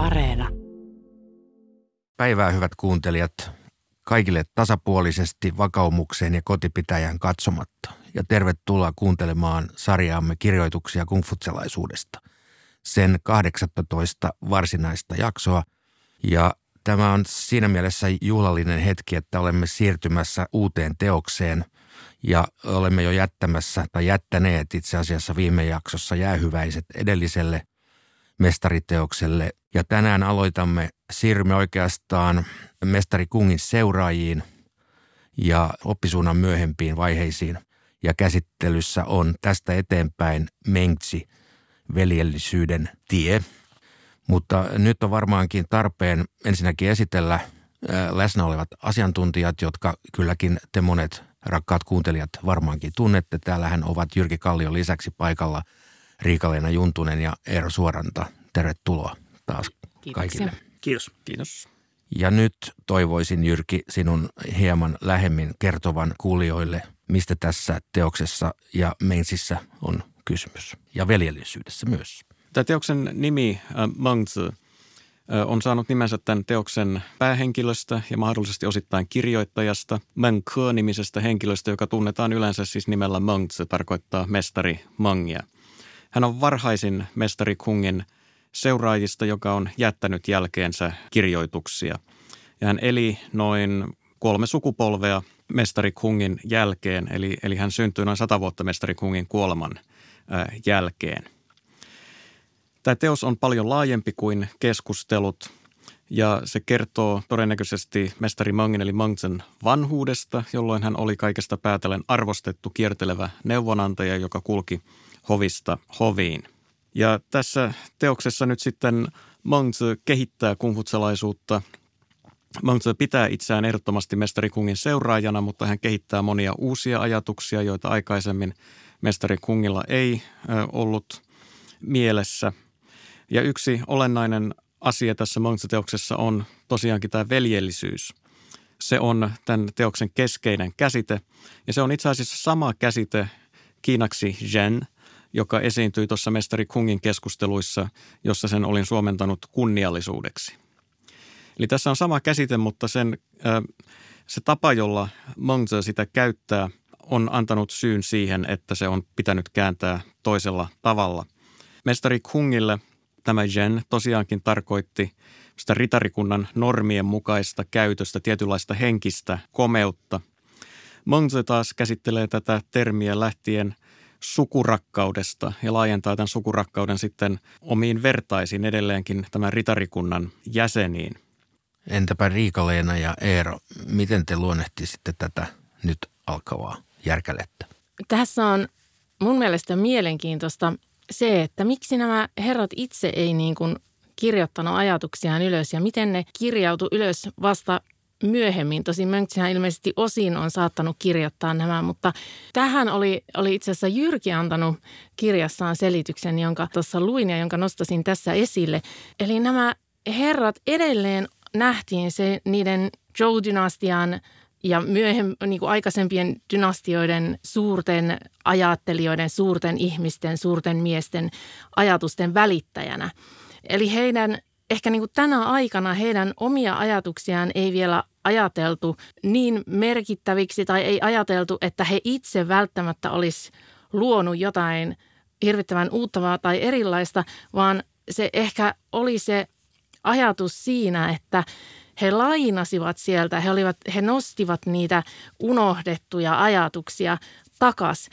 Areena. Päivää hyvät kuuntelijat. Kaikille tasapuolisesti vakaumukseen ja kotipitäjään katsomatta. Ja tervetuloa kuuntelemaan sarjaamme kirjoituksia kungfutselaisuudesta. Sen 18 varsinaista jaksoa. Ja tämä on siinä mielessä juhlallinen hetki, että olemme siirtymässä uuteen teokseen – ja olemme jo jättämässä tai jättäneet itse asiassa viime jaksossa jäähyväiset edelliselle mestariteokselle. Ja tänään aloitamme, siirrymme oikeastaan mestari Kungin seuraajiin ja oppisuunnan myöhempiin vaiheisiin. Ja käsittelyssä on tästä eteenpäin Mengtsi, veljellisyyden tie. Mutta nyt on varmaankin tarpeen ensinnäkin esitellä läsnä olevat asiantuntijat, jotka kylläkin te monet rakkaat kuuntelijat varmaankin tunnette. Täällähän ovat Jyrki Kallio lisäksi paikalla Riikaleena Juntunen ja Eero Suoranta. Tervetuloa taas Kiitoksia. kaikille. Kiitos. Kiitos. Ja nyt toivoisin Jyrki sinun hieman lähemmin kertovan kuulijoille, mistä tässä teoksessa ja Mensissä on kysymys. Ja veljellisyydessä myös. Tämä teoksen nimi äh, Mangzi on saanut nimensä tämän teoksen päähenkilöstä ja mahdollisesti osittain kirjoittajasta, Meng Ke-nimisestä henkilöstä, joka tunnetaan yleensä siis nimellä Meng, se tarkoittaa mestari Mangia. Hän on varhaisin mestari Kungin seuraajista, joka on jättänyt jälkeensä kirjoituksia. Ja hän eli noin kolme sukupolvea mestari Kungin jälkeen, eli, eli hän syntyi noin sata vuotta mestari Kungin kuoleman äh, jälkeen – Tämä teos on paljon laajempi kuin keskustelut ja se kertoo todennäköisesti mestari Mangin eli Mangsen vanhuudesta, jolloin hän oli kaikesta päätellen arvostettu kiertelevä neuvonantaja, joka kulki hovista hoviin. Ja tässä teoksessa nyt sitten Mangse kehittää kungfutsalaisuutta. Mangse pitää itseään ehdottomasti mestari Kungin seuraajana, mutta hän kehittää monia uusia ajatuksia, joita aikaisemmin mestari Kungilla ei ollut mielessä – ja yksi olennainen asia tässä Monster-teoksessa on tosiaankin tämä veljellisyys. Se on tämän teoksen keskeinen käsite ja se on itse asiassa sama käsite kiinaksi zhen, joka esiintyi tuossa mestari Kungin keskusteluissa, jossa sen olin suomentanut kunniallisuudeksi. Eli tässä on sama käsite, mutta sen, se tapa, jolla Mengzi sitä käyttää, on antanut syyn siihen, että se on pitänyt kääntää toisella tavalla. Mestari Kungille – Tämä Jen tosiaankin tarkoitti sitä ritarikunnan normien mukaista käytöstä, tietynlaista henkistä komeutta. Monze taas käsittelee tätä termiä lähtien sukurakkaudesta ja laajentaa tämän sukurakkauden sitten omiin vertaisiin edelleenkin tämän ritarikunnan jäseniin. Entäpä Riika-Leena ja Eero, miten te luonnehtisitte tätä nyt alkavaa järkälettä? Tässä on mun mielestä mielenkiintoista se, että miksi nämä herrat itse ei niin kuin kirjoittanut ajatuksiaan ylös ja miten ne kirjautu ylös vasta myöhemmin. Tosin Mönksihän ilmeisesti osin on saattanut kirjoittaa nämä, mutta tähän oli, oli itse asiassa Jyrki antanut kirjassaan selityksen, jonka tuossa luin ja jonka nostasin tässä esille. Eli nämä herrat edelleen nähtiin se niiden Zhou-dynastian – ja myöhemmin niin kuin aikaisempien dynastioiden suurten ajattelijoiden, suurten ihmisten, suurten miesten ajatusten välittäjänä. Eli heidän ehkä niin kuin tänä aikana heidän omia ajatuksiaan ei vielä ajateltu niin merkittäviksi tai ei ajateltu, että he itse välttämättä olisi luonut jotain hirvittävän uuttavaa tai erilaista, vaan se ehkä oli se ajatus siinä, että – he lainasivat sieltä, he, olivat, he nostivat niitä unohdettuja ajatuksia takas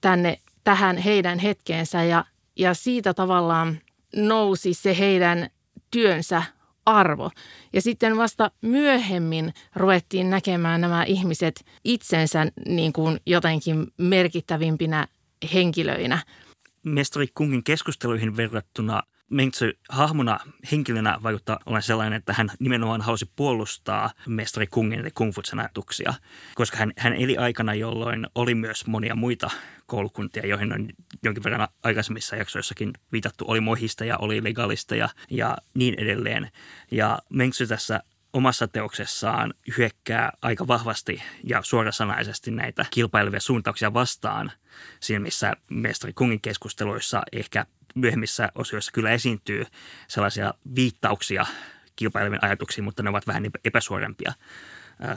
tänne tähän heidän hetkeensä ja, ja siitä tavallaan nousi se heidän työnsä arvo. Ja sitten vasta myöhemmin ruvettiin näkemään nämä ihmiset itsensä niin kuin jotenkin merkittävimpinä henkilöinä. Mestari Kungin keskusteluihin verrattuna – Mengtsö hahmona henkilönä vaikuttaa olen sellainen, että hän nimenomaan halusi puolustaa mestari Kungin ja Kung ajatuksia, koska hän, hän eli aikana, jolloin oli myös monia muita koulukuntia, joihin on jonkin verran aikaisemmissa jaksoissakin viitattu. Oli mohista ja oli legalista ja, ja niin edelleen. Ja Mengtsö tässä omassa teoksessaan hyökkää aika vahvasti ja suorasanaisesti näitä kilpailevia suuntauksia vastaan siinä, missä mestari Kungin keskusteluissa ehkä myöhemmissä osioissa kyllä esiintyy sellaisia viittauksia kilpaileviin ajatuksiin, mutta ne ovat vähän epäsuorempia.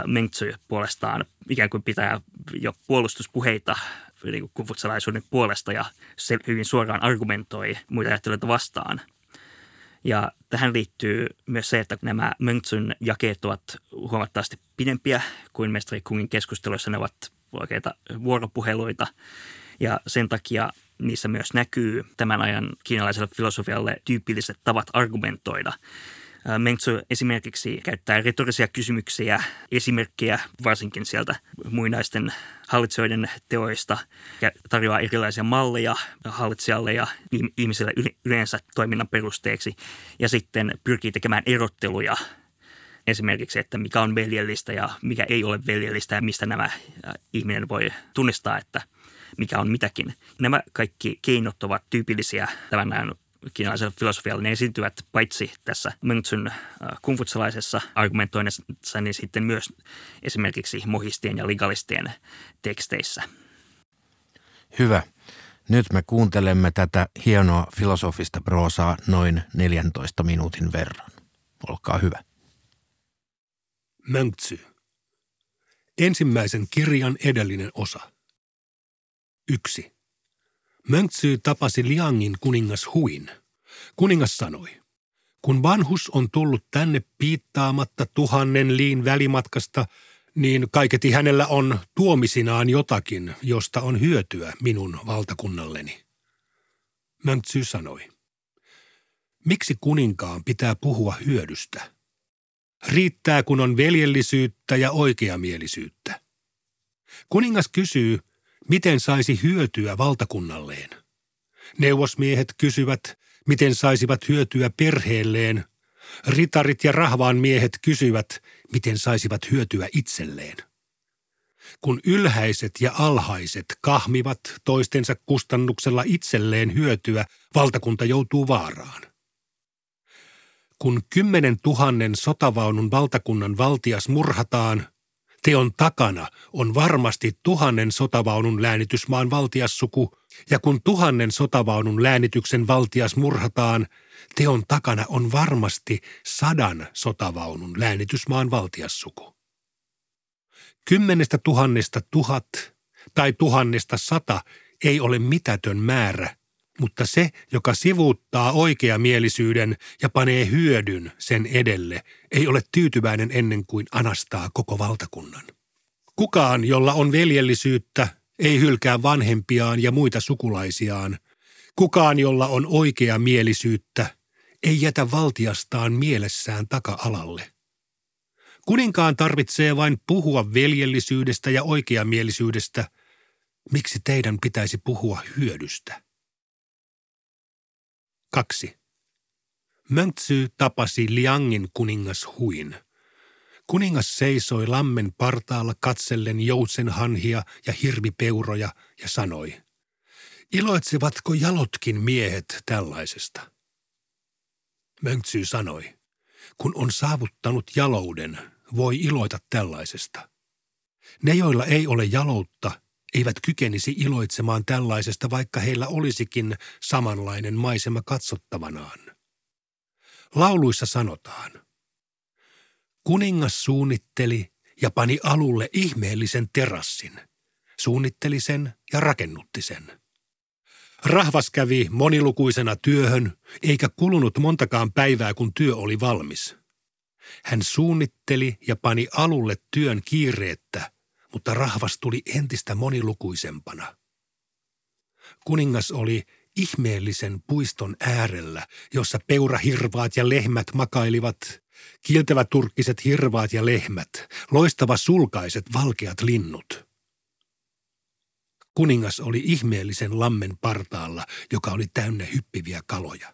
Mengtsy puolestaan ikään kuin pitää jo puolustuspuheita niin kufutsalaisuuden puolesta ja se hyvin suoraan argumentoi muita ajattelijoita vastaan. Ja tähän liittyy myös se, että nämä Mengtsyn jakeet ovat huomattavasti pidempiä kuin mestari Kungin keskusteluissa. Ne ovat oikeita vuoropuheluita ja sen takia niissä myös näkyy tämän ajan kiinalaiselle filosofialle tyypilliset tavat argumentoida – Mengtsu esimerkiksi käyttää retorisia kysymyksiä, esimerkkejä varsinkin sieltä muinaisten hallitsijoiden teoista ja tarjoaa erilaisia malleja hallitsijalle ja ihmisille yleensä toiminnan perusteeksi. Ja sitten pyrkii tekemään erotteluja. Esimerkiksi, että mikä on veljellistä ja mikä ei ole veljellistä ja mistä nämä ihminen voi tunnistaa, että mikä on mitäkin. Nämä kaikki keinot ovat tyypillisiä tämän ajan kiinalaisella filosofialla, ne esiintyvät paitsi tässä Mengtsyn äh, kungfutsalaisessa argumentoinnissa, niin sitten myös esimerkiksi mohistien ja legalistien teksteissä. Hyvä. Nyt me kuuntelemme tätä hienoa filosofista proosaa noin 14 minuutin verran. Olkaa hyvä. Mengtsy. Ensimmäisen kirjan edellinen osa. Yksi. Mönksy tapasi Liangin kuningas Huin. Kuningas sanoi, kun vanhus on tullut tänne piittaamatta tuhannen liin välimatkasta, niin kaiketi hänellä on tuomisinaan jotakin, josta on hyötyä minun valtakunnalleni. Mönksy sanoi, miksi kuninkaan pitää puhua hyödystä? Riittää, kun on veljellisyyttä ja oikeamielisyyttä. Kuningas kysyy, miten saisi hyötyä valtakunnalleen. Neuvosmiehet kysyvät, miten saisivat hyötyä perheelleen. Ritarit ja rahvaan miehet kysyvät, miten saisivat hyötyä itselleen. Kun ylhäiset ja alhaiset kahmivat toistensa kustannuksella itselleen hyötyä, valtakunta joutuu vaaraan. Kun kymmenen tuhannen sotavaunun valtakunnan valtias murhataan – Teon takana on varmasti tuhannen sotavaunun läänitysmaan valtiassuku, ja kun tuhannen sotavaunun läänityksen valtias murhataan, teon takana on varmasti sadan sotavaunun läänitysmaan valtiassuku. Kymmenestä tuhannesta tuhat tai tuhannesta sata ei ole mitätön määrä, mutta se, joka sivuuttaa oikeamielisyyden ja panee hyödyn sen edelle, ei ole tyytyväinen ennen kuin anastaa koko valtakunnan. Kukaan, jolla on veljellisyyttä, ei hylkää vanhempiaan ja muita sukulaisiaan. Kukaan, jolla on oikea mielisyyttä, ei jätä valtiastaan mielessään taka-alalle. Kuninkaan tarvitsee vain puhua veljellisyydestä ja oikeamielisyydestä. Miksi teidän pitäisi puhua hyödystä? 2. Möntsy tapasi Liangin kuningas Huin. Kuningas seisoi lammen partaalla katsellen joutsenhanhia ja hirvipeuroja ja sanoi, iloitsevatko jalotkin miehet tällaisesta? Möntsy sanoi, kun on saavuttanut jalouden, voi iloita tällaisesta. Ne, joilla ei ole jaloutta, eivät kykenisi iloitsemaan tällaisesta, vaikka heillä olisikin samanlainen maisema katsottavanaan. Lauluissa sanotaan, kuningas suunnitteli ja pani alulle ihmeellisen terassin, suunnitteli sen ja rakennutti sen. Rahvas kävi monilukuisena työhön, eikä kulunut montakaan päivää, kun työ oli valmis. Hän suunnitteli ja pani alulle työn kiireettä – mutta rahvas tuli entistä monilukuisempana. Kuningas oli ihmeellisen puiston äärellä, jossa peurahirvaat ja lehmät makailivat, kiiltävät turkkiset hirvaat ja lehmät, loistava sulkaiset valkeat linnut. Kuningas oli ihmeellisen lammen partaalla, joka oli täynnä hyppiviä kaloja.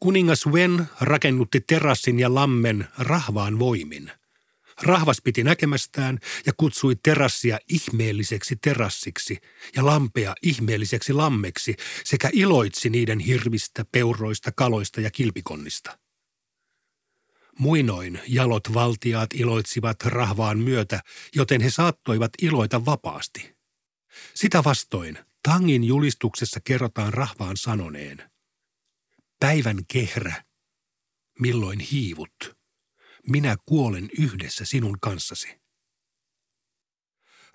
Kuningas Wen rakennutti terassin ja lammen rahvaan voimin – Rahvas piti näkemästään ja kutsui terassia ihmeelliseksi terassiksi ja lampea ihmeelliseksi lammeksi sekä iloitsi niiden hirvistä, peuroista, kaloista ja kilpikonnista. Muinoin jalot valtiaat iloitsivat rahvaan myötä, joten he saattoivat iloita vapaasti. Sitä vastoin Tangin julistuksessa kerrotaan rahvaan sanoneen – Päivän kehrä, milloin hiivut, minä kuolen yhdessä sinun kanssasi.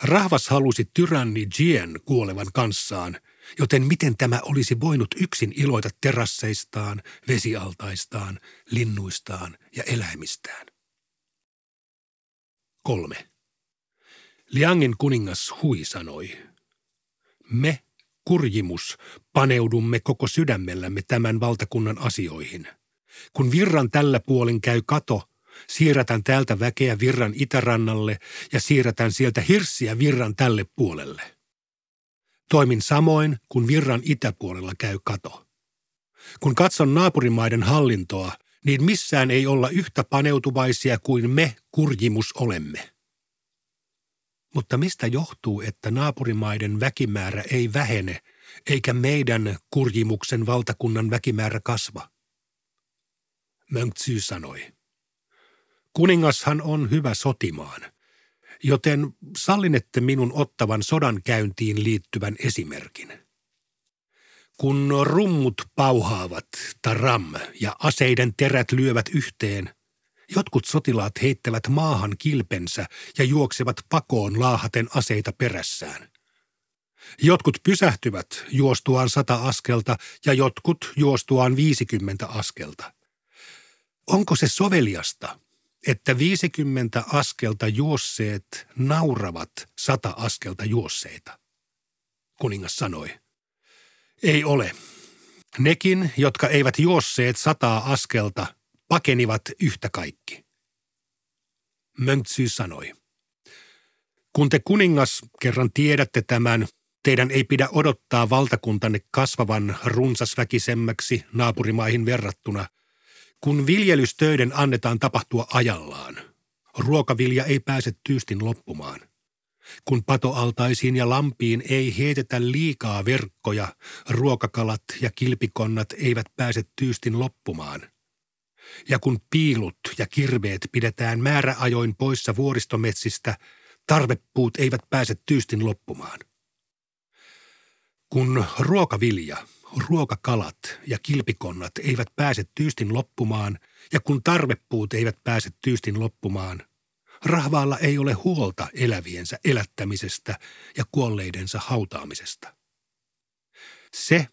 Rahvas halusi tyranni Jien kuolevan kanssaan, joten miten tämä olisi voinut yksin iloita terasseistaan, vesialtaistaan, linnuistaan ja eläimistään? Kolme. Liangin kuningas Hui sanoi, me, kurjimus, paneudumme koko sydämellämme tämän valtakunnan asioihin. Kun virran tällä puolin käy kato, siirrätän täältä väkeä virran itärannalle ja siirrätän sieltä hirssiä virran tälle puolelle. Toimin samoin, kun virran itäpuolella käy kato. Kun katson naapurimaiden hallintoa, niin missään ei olla yhtä paneutuvaisia kuin me kurjimus olemme. Mutta mistä johtuu, että naapurimaiden väkimäärä ei vähene, eikä meidän kurjimuksen valtakunnan väkimäärä kasva? Mönksy sanoi. Kuningashan on hyvä sotimaan, joten sallinette minun ottavan sodan käyntiin liittyvän esimerkin. Kun rummut pauhaavat, taram, ja aseiden terät lyövät yhteen – Jotkut sotilaat heittävät maahan kilpensä ja juoksevat pakoon laahaten aseita perässään. Jotkut pysähtyvät juostuaan sata askelta ja jotkut juostuaan viisikymmentä askelta. Onko se soveliasta, että viisikymmentä askelta juosseet nauravat sata askelta juosseita? Kuningas sanoi. Ei ole. Nekin, jotka eivät juosseet sataa askelta, pakenivat yhtä kaikki. Möntsy sanoi. Kun te kuningas kerran tiedätte tämän, teidän ei pidä odottaa valtakuntanne kasvavan runsasväkisemmäksi naapurimaihin verrattuna, kun viljelystöiden annetaan tapahtua ajallaan. Ruokavilja ei pääse tyystin loppumaan. Kun patoaltaisiin ja lampiin ei heitetä liikaa verkkoja, ruokakalat ja kilpikonnat eivät pääse tyystin loppumaan. Ja kun piilut ja kirveet pidetään määräajoin poissa vuoristometsistä, tarvepuut eivät pääse tyystin loppumaan. Kun ruokavilja, ruokakalat ja kilpikonnat eivät pääse tyystin loppumaan ja kun tarvepuut eivät pääse tyystin loppumaan, rahvaalla ei ole huolta eläviensä elättämisestä ja kuolleidensa hautaamisesta. Se,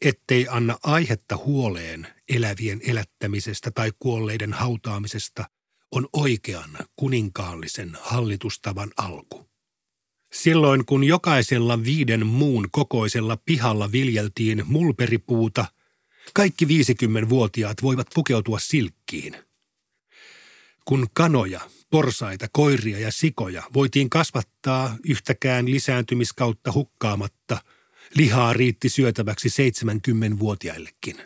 ettei anna aihetta huoleen elävien elättämisestä tai kuolleiden hautaamisesta, on oikean kuninkaallisen hallitustavan alku. Silloin kun jokaisella viiden muun kokoisella pihalla viljeltiin mulperipuuta, kaikki 50-vuotiaat voivat pukeutua silkkiin. Kun kanoja, porsaita, koiria ja sikoja voitiin kasvattaa yhtäkään lisääntymiskautta hukkaamatta – Lihaa riitti syötäväksi 70-vuotiaillekin.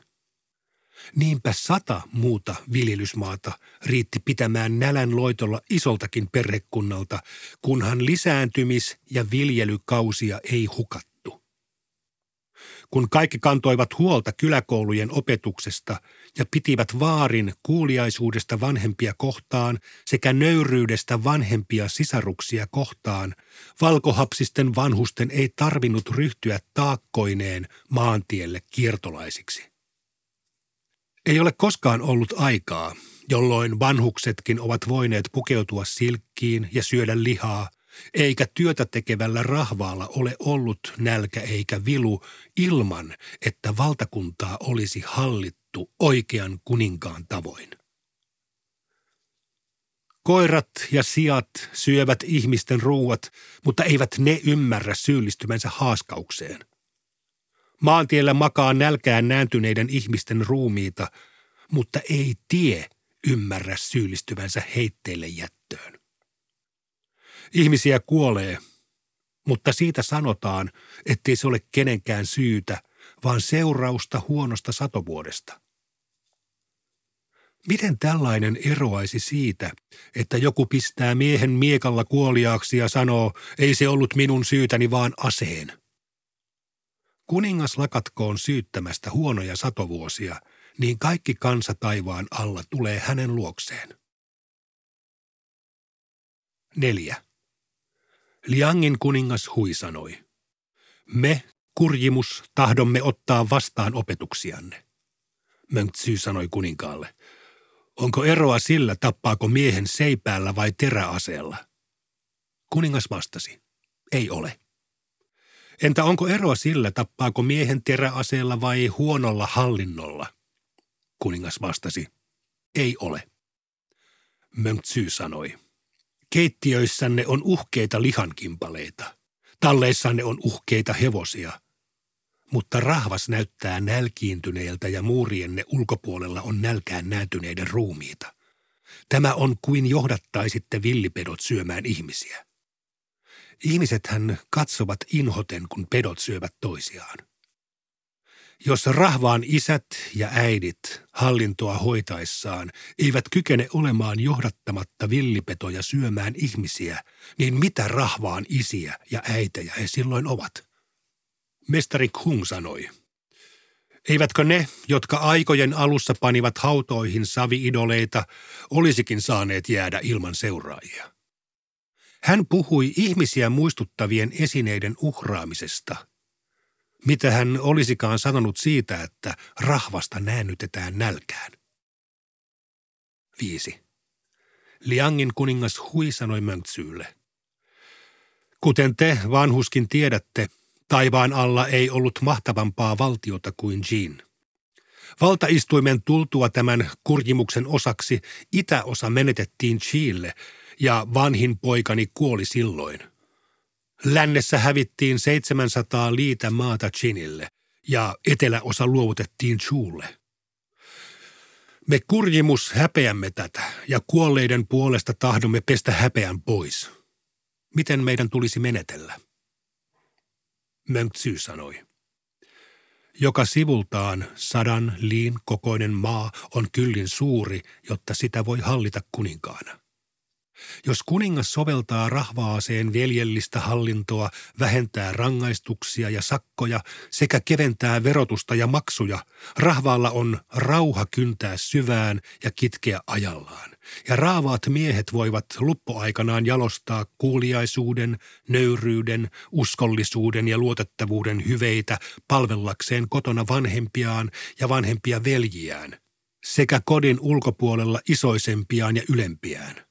Niinpä sata muuta viljelysmaata riitti pitämään nälän loitolla isoltakin perhekunnalta, kunhan lisääntymis- ja viljelykausia ei hukattu. Kun kaikki kantoivat huolta kyläkoulujen opetuksesta ja pitivät vaarin kuuliaisuudesta vanhempia kohtaan sekä nöyryydestä vanhempia sisaruksia kohtaan, valkohapsisten vanhusten ei tarvinnut ryhtyä taakkoineen maantielle kiertolaisiksi. Ei ole koskaan ollut aikaa, jolloin vanhuksetkin ovat voineet pukeutua silkkiin ja syödä lihaa, eikä työtä tekevällä rahvaalla ole ollut nälkä eikä vilu ilman, että valtakuntaa olisi hallittu oikean kuninkaan tavoin. Koirat ja sijat syövät ihmisten ruuat, mutta eivät ne ymmärrä syyllistymänsä haaskaukseen. Maantiellä makaa nälkään nääntyneiden ihmisten ruumiita, mutta ei tie ymmärrä syyllistyvänsä heitteille jättöön. Ihmisiä kuolee, mutta siitä sanotaan, ettei se ole kenenkään syytä, vaan seurausta huonosta satovuodesta. Miten tällainen eroaisi siitä, että joku pistää miehen miekalla kuoliaaksi ja sanoo, ei se ollut minun syytäni vaan aseen? Kuningas lakatkoon syyttämästä huonoja satovuosia, niin kaikki kansa taivaan alla tulee hänen luokseen. 4. Liangin kuningas Hui sanoi, me, kurjimus, tahdomme ottaa vastaan opetuksianne. Mönksy sanoi kuninkaalle. Onko eroa sillä, tappaako miehen seipäällä vai teräaseella? Kuningas vastasi. Ei ole. Entä onko eroa sillä, tappaako miehen teräaseella vai huonolla hallinnolla? Kuningas vastasi. Ei ole. Mönksy sanoi. Keittiöissänne on uhkeita lihankimpaleita. Talleissanne on uhkeita hevosia. Mutta rahvas näyttää nälkiintyneeltä ja muurienne ulkopuolella on nälkään näytyneiden ruumiita. Tämä on kuin johdattaisitte villipedot syömään ihmisiä. Ihmisethän katsovat inhoten, kun pedot syövät toisiaan. Jos rahvaan isät ja äidit hallintoa hoitaessaan eivät kykene olemaan johdattamatta villipetoja syömään ihmisiä, niin mitä rahvaan isiä ja äitejä he silloin ovat? Mestari Kung sanoi, Eivätkö ne, jotka aikojen alussa panivat hautoihin saviidoleita, olisikin saaneet jäädä ilman seuraajia? Hän puhui ihmisiä muistuttavien esineiden uhraamisesta – mitä hän olisikaan sanonut siitä, että rahvasta näännytetään nälkään? 5. Liangin kuningas Hui sanoi Mönksyylle. Kuten te vanhuskin tiedätte, taivaan alla ei ollut mahtavampaa valtiota kuin Jin. Valtaistuimen tultua tämän kurjimuksen osaksi itäosa menetettiin Chille ja vanhin poikani kuoli silloin. Lännessä hävittiin 700 liitä maata Chinille ja eteläosa luovutettiin Chulle. Me kurjimus häpeämme tätä ja kuolleiden puolesta tahdomme pestä häpeän pois. Miten meidän tulisi menetellä? Mönksy sanoi. Joka sivultaan sadan liin kokoinen maa on kyllin suuri, jotta sitä voi hallita kuninkaana. Jos kuningas soveltaa rahvaaseen veljellistä hallintoa, vähentää rangaistuksia ja sakkoja sekä keventää verotusta ja maksuja, rahvaalla on rauha kyntää syvään ja kitkeä ajallaan. Ja raavaat miehet voivat luppoaikanaan jalostaa kuuliaisuuden, nöyryyden, uskollisuuden ja luotettavuuden hyveitä palvellakseen kotona vanhempiaan ja vanhempia veljiään sekä kodin ulkopuolella isoisempiaan ja ylempiään.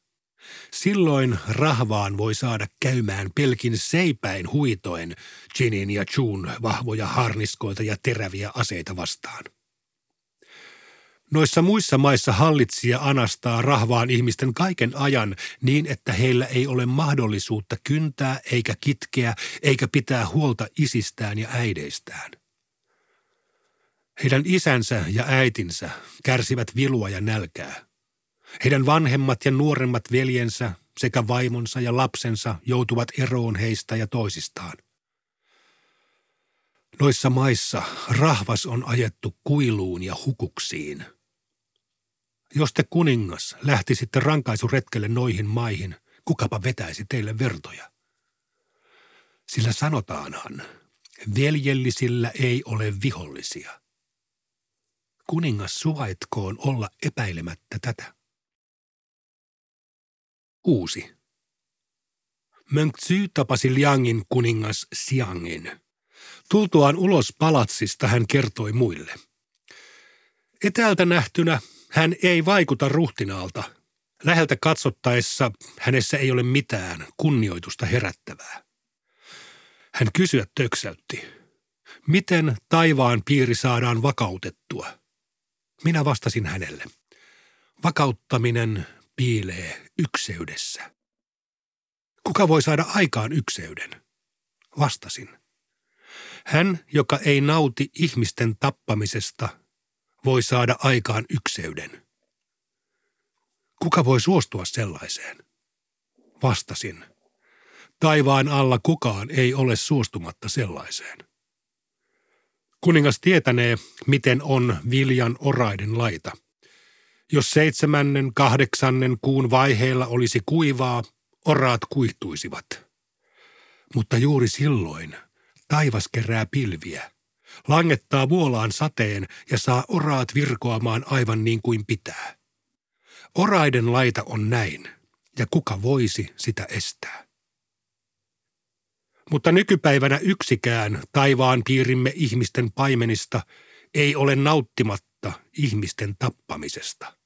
Silloin rahvaan voi saada käymään pelkin seipäin huitoen Jinin ja Chun vahvoja harniskoita ja teräviä aseita vastaan. Noissa muissa maissa hallitsija anastaa rahvaan ihmisten kaiken ajan niin, että heillä ei ole mahdollisuutta kyntää eikä kitkeä eikä pitää huolta isistään ja äideistään. Heidän isänsä ja äitinsä kärsivät vilua ja nälkää. Heidän vanhemmat ja nuoremmat veljensä sekä vaimonsa ja lapsensa joutuvat eroon heistä ja toisistaan. Noissa maissa rahvas on ajettu kuiluun ja hukuksiin. Jos te kuningas lähtisitte rankaisuretkelle noihin maihin, kukapa vetäisi teille vertoja? Sillä sanotaanhan, veljellisillä ei ole vihollisia. Kuningas suvaitkoon olla epäilemättä tätä. 6. Mönksy tapasi Liangin kuningas Xiangin. Tultuaan ulos palatsista hän kertoi muille. Etäältä nähtynä hän ei vaikuta ruhtinaalta. Läheltä katsottaessa hänessä ei ole mitään kunnioitusta herättävää. Hän kysyä töksäytti. Miten taivaan piiri saadaan vakautettua? Minä vastasin hänelle. Vakauttaminen piilee ykseydessä. Kuka voi saada aikaan ykseyden? Vastasin. Hän, joka ei nauti ihmisten tappamisesta, voi saada aikaan ykseyden. Kuka voi suostua sellaiseen? Vastasin. Taivaan alla kukaan ei ole suostumatta sellaiseen. Kuningas tietänee, miten on viljan oraiden laita – jos seitsemännen, kahdeksannen kuun vaiheella olisi kuivaa, oraat kuihtuisivat. Mutta juuri silloin taivas kerää pilviä, langettaa vuolaan sateen ja saa oraat virkoamaan aivan niin kuin pitää. Oraiden laita on näin, ja kuka voisi sitä estää? Mutta nykypäivänä yksikään taivaan piirimme ihmisten paimenista ei ole nauttimatta ihmisten tappamisesta.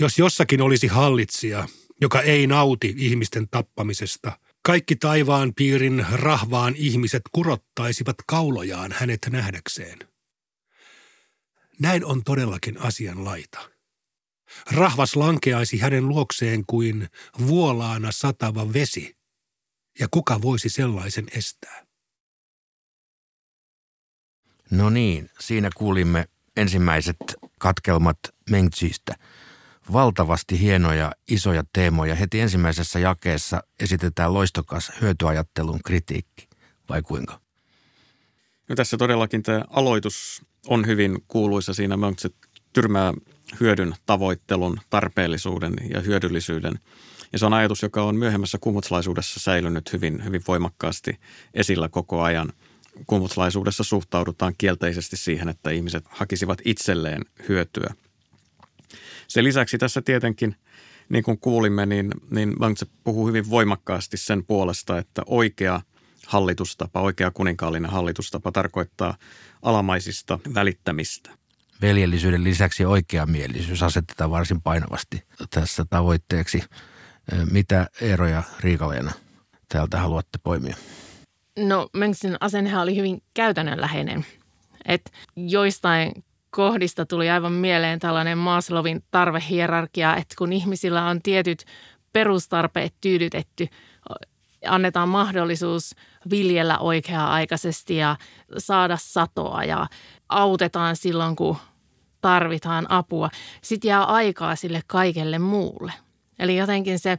Jos jossakin olisi hallitsija, joka ei nauti ihmisten tappamisesta, kaikki taivaan piirin rahvaan ihmiset kurottaisivat kaulojaan hänet nähdäkseen. Näin on todellakin asian laita. Rahvas lankeaisi hänen luokseen kuin vuolaana satava vesi, ja kuka voisi sellaisen estää? No niin, siinä kuulimme ensimmäiset katkelmat Mengzistä. Valtavasti hienoja, isoja teemoja. Heti ensimmäisessä jakeessa esitetään loistokas hyötyajattelun kritiikki, vai kuinka? No tässä todellakin tämä aloitus on hyvin kuuluisa siinä. Mönkse tyrmää hyödyn tavoittelun, tarpeellisuuden ja hyödyllisyyden. Ja se on ajatus, joka on myöhemmässä kummutsalaisuudessa säilynyt hyvin, hyvin voimakkaasti esillä koko ajan. Kummutsalaisuudessa suhtaudutaan kielteisesti siihen, että ihmiset hakisivat itselleen hyötyä. Sen lisäksi tässä tietenkin, niin kuin kuulimme, niin, niin Wangtse puhuu hyvin voimakkaasti sen puolesta, että oikea hallitustapa, oikea kuninkaallinen hallitustapa tarkoittaa alamaisista välittämistä – veljellisyyden lisäksi oikeamielisyys asetetaan varsin painavasti tässä tavoitteeksi. Mitä eroja Riikaleena täältä haluatte poimia? No Menksin asennehan oli hyvin käytännönläheinen. Et joistain kohdista tuli aivan mieleen tällainen Maslowin tarvehierarkia, että kun ihmisillä on tietyt perustarpeet tyydytetty, annetaan mahdollisuus viljellä oikea-aikaisesti ja saada satoa ja autetaan silloin, kun tarvitaan apua. Sitten jää aikaa sille kaikelle muulle. Eli jotenkin se,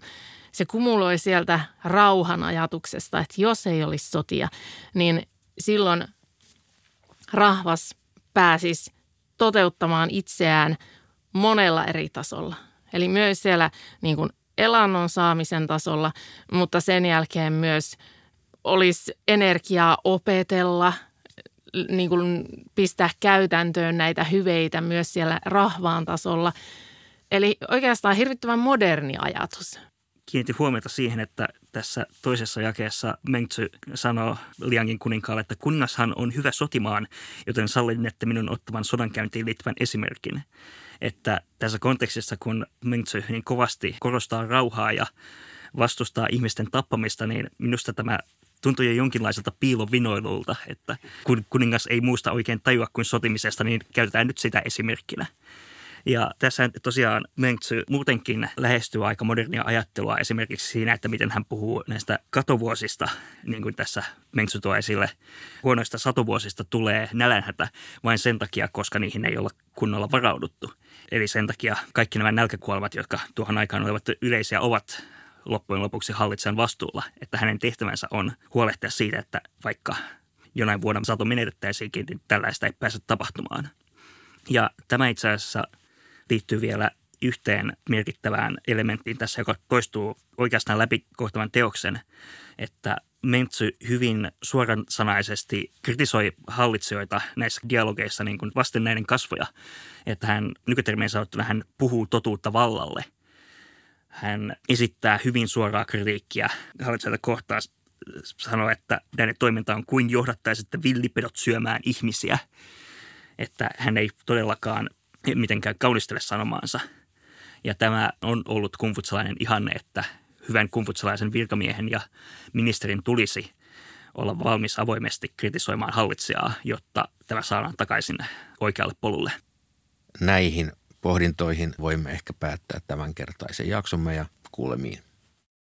se kumuloi sieltä rauhan ajatuksesta, että jos ei olisi sotia, niin silloin rahvas pääsisi toteuttamaan itseään monella eri tasolla. Eli myös siellä niin kuin elannon saamisen tasolla, mutta sen jälkeen myös olisi energiaa opetella, niin kuin pistää käytäntöön näitä hyveitä myös siellä rahvaan tasolla. Eli oikeastaan hirvittävän moderni ajatus. Kiinnitin huomiota siihen, että tässä toisessa jakeessa Mengtsy sanoo Liangin kuninkaalle, että kuningashan on hyvä sotimaan, joten sallin, että minun ottavan sodankäyntiin liittyvän esimerkin että tässä kontekstissa, kun Mengtsy niin kovasti korostaa rauhaa ja vastustaa ihmisten tappamista, niin minusta tämä tuntuu jo jonkinlaiselta piilovinoilulta, että kun kuningas ei muusta oikein tajua kuin sotimisesta, niin käytetään nyt sitä esimerkkinä. Ja tässä tosiaan Mengtsy muutenkin lähestyy aika modernia ajattelua esimerkiksi siinä, että miten hän puhuu näistä katovuosista, niin kuin tässä Mengtsy tuo esille. Huonoista satovuosista tulee nälänhätä vain sen takia, koska niihin ei olla kunnolla varauduttu. Eli sen takia kaikki nämä nälkäkuolemat, jotka tuohon aikaan olivat yleisiä, ovat loppujen lopuksi hallitsijan vastuulla. Että hänen tehtävänsä on huolehtia siitä, että vaikka jonain vuonna sato menetettäisiinkin, niin tällaista ei pääse tapahtumaan. Ja tämä itse asiassa liittyy vielä yhteen merkittävään elementtiin tässä, joka toistuu oikeastaan läpi kohtavan teoksen, että Mentsy hyvin suoransanaisesti kritisoi hallitsijoita näissä dialogeissa niin kuin vasten näiden kasvoja, että hän nykytermeen sanottuna hän puhuu totuutta vallalle. Hän esittää hyvin suoraa kritiikkiä hallitsijoita kohtaan, sanoo, että näiden toiminta on kuin johdattaisitte villipedot syömään ihmisiä, että hän ei todellakaan mitenkään kaunistele sanomaansa. Ja tämä on ollut kumfutsalainen ihanne, että hyvän kumfutsalaisen virkamiehen ja ministerin tulisi olla valmis avoimesti kritisoimaan hallitsijaa, jotta tämä saadaan takaisin oikealle polulle. Näihin pohdintoihin voimme ehkä päättää tämänkertaisen jaksomme ja kuulemiin.